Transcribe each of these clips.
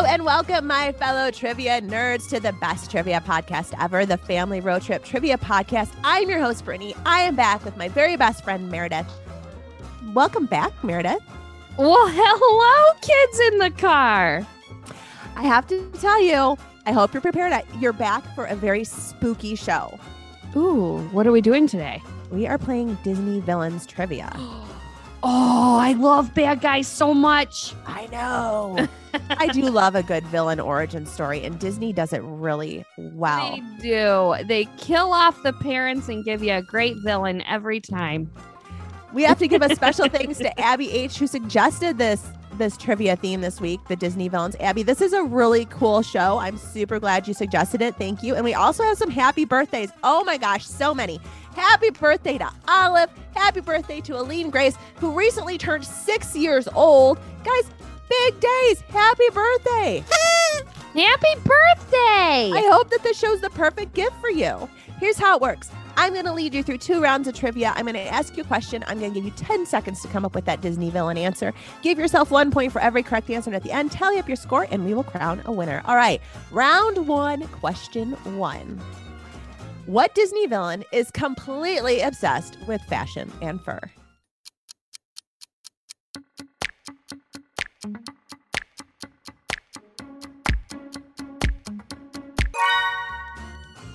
Hello and welcome, my fellow trivia nerds, to the best trivia podcast ever, the Family Road Trip Trivia Podcast. I'm your host, Brittany. I am back with my very best friend, Meredith. Welcome back, Meredith. Well, hello, kids in the car. I have to tell you, I hope you're prepared. You're back for a very spooky show. Ooh, what are we doing today? We are playing Disney Villains Trivia. Oh, I love bad guys so much. I know. I do love a good villain origin story, and Disney does it really well. They do. They kill off the parents and give you a great villain every time. We have to give a special thanks to Abby H, who suggested this this trivia theme this week, the Disney villains. Abby, this is a really cool show. I'm super glad you suggested it. Thank you. And we also have some happy birthdays. Oh my gosh, so many. Happy birthday to Olive. Happy birthday to Aline Grace, who recently turned six years old. Guys, big days. Happy birthday. Happy birthday! I hope that this show's the perfect gift for you. Here's how it works. I'm going to lead you through two rounds of trivia. I'm going to ask you a question. I'm going to give you 10 seconds to come up with that Disney villain answer. Give yourself one point for every correct answer. And at the end, tally up your score and we will crown a winner. All right. Round one, question one. What Disney villain is completely obsessed with fashion and fur?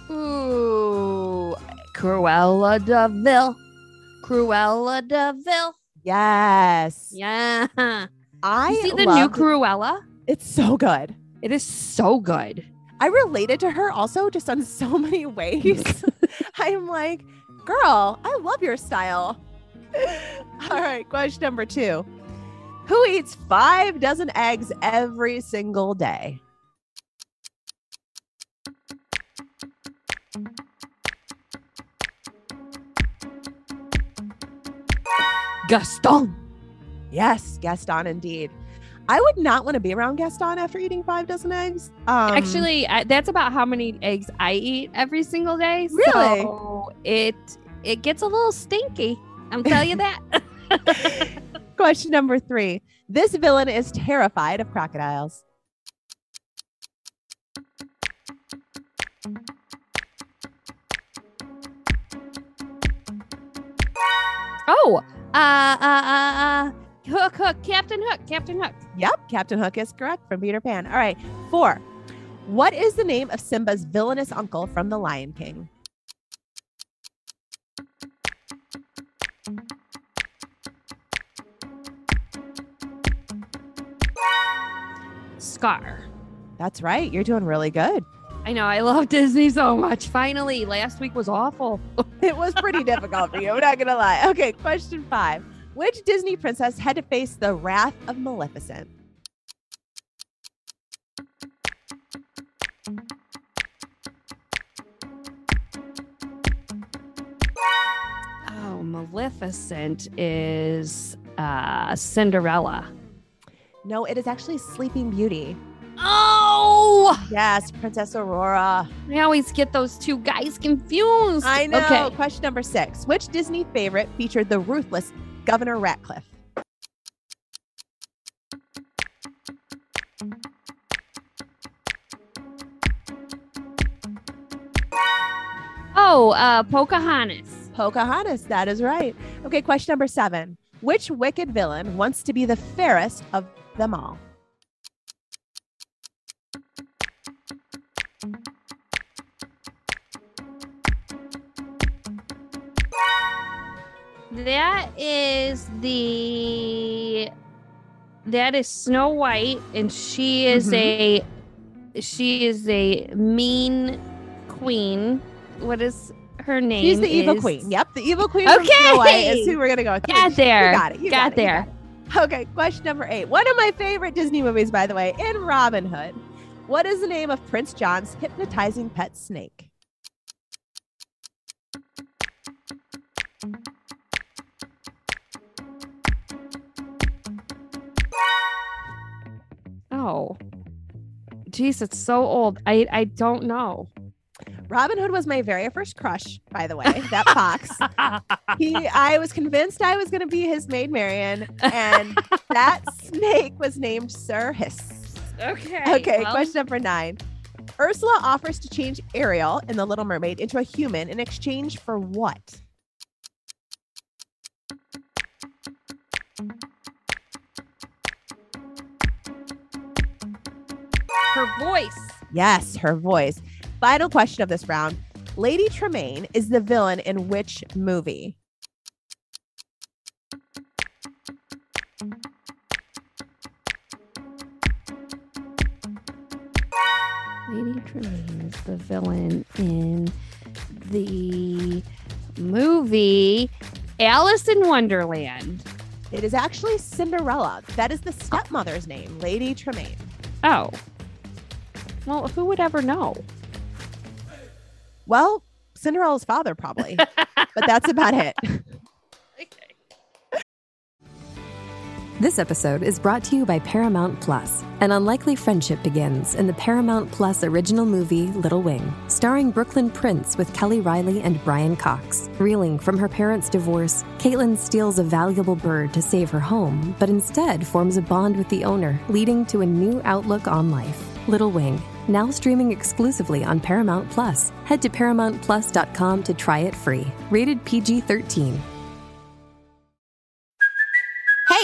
Ooh, Cruella de Vil. Cruella de Vil. Yes. Yeah. I You see the new Cruella? It's so good. It is so good. I related to her also just on so many ways. I'm like, girl, I love your style. All right, question number two. Who eats five dozen eggs every single day? Gaston. Yes, Gaston indeed. I would not want to be around Gaston after eating five dozen eggs. Um, Actually, that's about how many eggs I eat every single day. Really? So it it gets a little stinky. I'm telling you that. question number three. This villain is terrified of crocodiles. oh, uh, uh, uh, uh, Hook, Hook, Captain Hook, Captain Hook. Yep, Captain Hook is correct from Peter Pan. All right, four. What is the name of Simba's villainous uncle from The Lion King? Scar. That's right. You're doing really good. I know. I love Disney so much. Finally, last week was awful. It was pretty difficult for you. I'm not going to lie. Okay, question five. Which Disney princess had to face the wrath of Maleficent? Oh, Maleficent is uh, Cinderella. No, it is actually Sleeping Beauty. Oh, Yes, Princess Aurora. I always get those two guys confused. I know. Okay. Question number six. Which Disney favorite featured the ruthless Governor Ratcliffe? Oh, uh, Pocahontas. Pocahontas. That is right. Okay, question number seven. Which wicked villain wants to be the fairest of them all? That is the that is Snow White, and she is mm-hmm. a she is a mean queen. What is her name? She's the evil is- queen. Yep, the evil queen Okay. Snow White is who we're gonna go with. Got there. You got it. You got got it, there. Okay, question number eight. One of my favorite Disney movies, by the way, in Robin Hood. What is the name of Prince John's hypnotizing pet snake? Oh. Jeez, it's so old. I I don't know. Robin Hood was my very first crush, by the way. That fox. he, I was convinced I was going to be his maid Marian, and that snake was named Sir Hiss. okay. Okay, well, question number nine. Ursula offers to change Ariel in The Little Mermaid into a human in exchange for what? Her voice. Yes, her voice. Final question of this round. Lady Tremaine is the villain in which movie? Lady Tremaine is the villain in the movie Alice in Wonderland. It is actually Cinderella. That is the stepmother's name, Lady Tremaine. Oh. Well, who would ever know? Well, Cinderella's father, probably, but that's about it. This episode is brought to you by Paramount Plus. An unlikely friendship begins in the Paramount Plus original movie Little Wing, starring Brooklyn Prince with Kelly Reilly and Brian Cox. Reeling from her parents' divorce, Caitlin steals a valuable bird to save her home, but instead forms a bond with the owner, leading to a new outlook on life. Little Wing, now streaming exclusively on Paramount Plus. Head to ParamountPlus.com to try it free. Rated PG 13.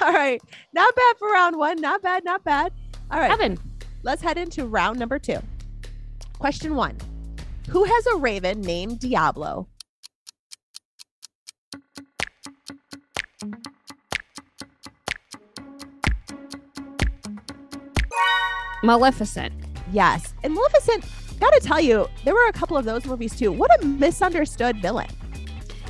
All right. Not bad for round one. Not bad. Not bad. All right. Evan. Let's head into round number two. Question one Who has a raven named Diablo? Maleficent. Yes. And Maleficent, gotta tell you, there were a couple of those movies too. What a misunderstood villain.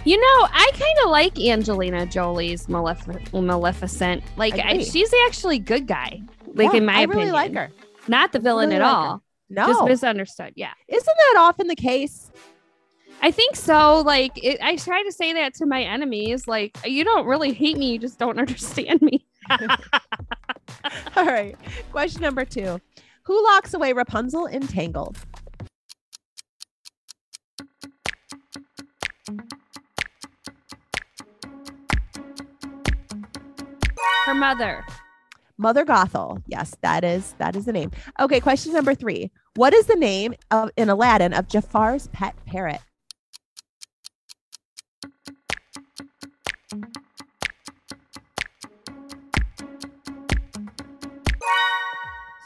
You know, I kind of like Angelina Jolie's Malef- Maleficent. Like, I, she's actually good guy. Like, Yeah, in my I opinion, really like her. Not the villain Really at like her. all. No. Just misunderstood. Yeah. Isn't that often the case? I think so. Like, it, I try to say that to my enemies. Like, you don't really hate me. You just don't understand me. All right. Question number two Who locks away Rapunzel in Her mother. Mother Gothel. Yes, that is that is the name. Okay, question number three. What is the name of in Aladdin of Jafar's pet parrot?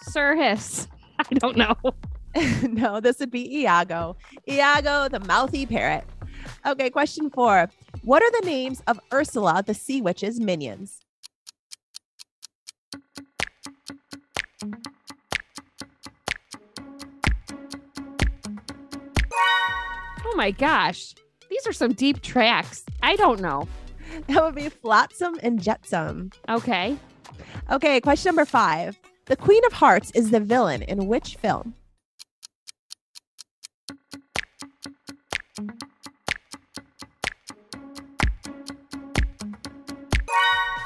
Sir Hiss. I don't know. no, this would be Iago. Iago, the mouthy parrot. Okay, question four. What are the names of Ursula, the sea witch's minions? Oh my gosh. These are some deep tracks. I don't know. That would be Flotsam and Jetsam. Okay. Okay, question number five. The Queen of Hearts is the villain in which film?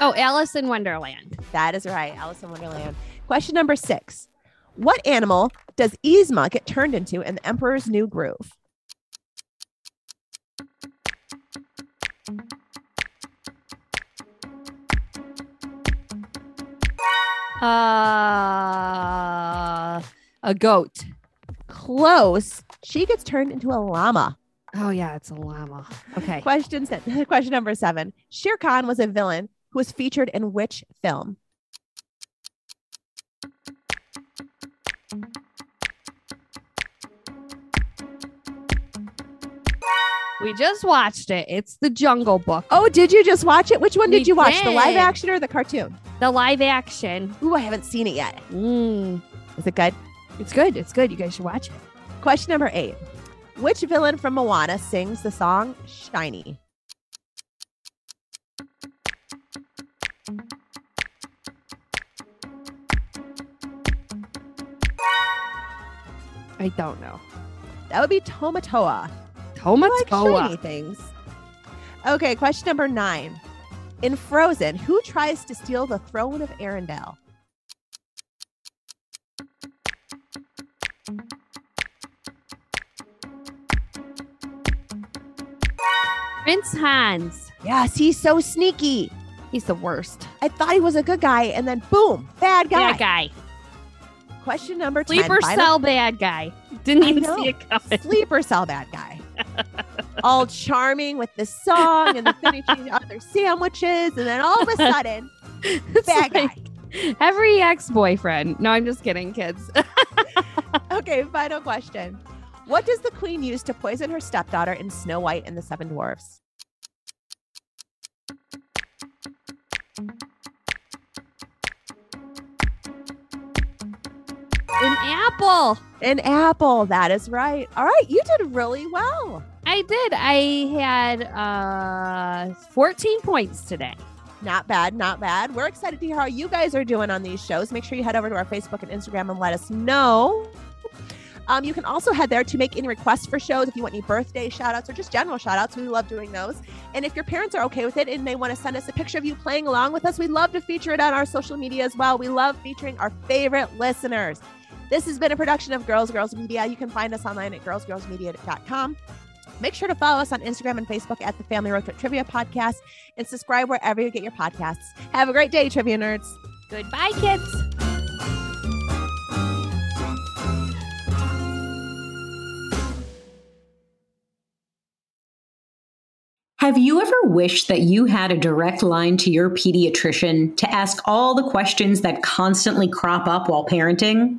Oh, Alice in Wonderland. That is right, Alice in Wonderland. Question number six. What animal does Yzma get turned into in the Emperor's New Groove? Uh, a goat. Close. She gets turned into a llama. Oh yeah, it's a llama. Okay. Question question number seven. Shere Khan was a villain who was featured in which film? We just watched it. It's the Jungle Book. Oh, did you just watch it? Which one We did you watch? The live action or the cartoon? The live action. Ooh, I haven't seen it yet. Mm, Is it good? it's good. It's good. You guys should watch it. Question number eight. Which villain from Moana sings the song Shiny? I don't know. That would be Tamatoa. I like shiny Tamatoa. things. Okay, question number nine. In Frozen, who tries to steal the throne of Arendelle? Prince Hans. Yes, he's so sneaky. He's the worst. I thought he was a good guy, and then boom, bad guy. Bad guy. Question number 10. Sleeper cell bad guy. Didn't even see it coming. Sleeper cell bad guy. All charming with the song and the finishing other sandwiches, and then all of a sudden, bad guy. Every ex boyfriend. No, I'm just kidding, kids. Okay, final question. What does the queen use to poison her stepdaughter in Snow White and the Seven Dwarfs? An apple. An apple. That is right. All right, you did really well. I did. I had uh 14 points today. Not bad, not bad. We're excited to hear how you guys are doing on these shows. Make sure you head over to our Facebook and Instagram and let us know. Um, you can also head there to make any requests for shows if you want any birthday shout outs or just general shout outs. We love doing those. And if your parents are okay with it and they want to send us a picture of you playing along with us, we'd love to feature it on our social media as well. We love featuring our favorite listeners. This has been a production of Girls Girls Media. You can find us online at girlsgirlsmedia.com. Make sure to follow us on Instagram and Facebook at the Family Road Trip Trivia Podcast and subscribe wherever you get your podcasts. Have a great day, trivia nerds. Goodbye, kids. Have you ever wished that you had a direct line to your pediatrician to ask all the questions that constantly crop up while parenting?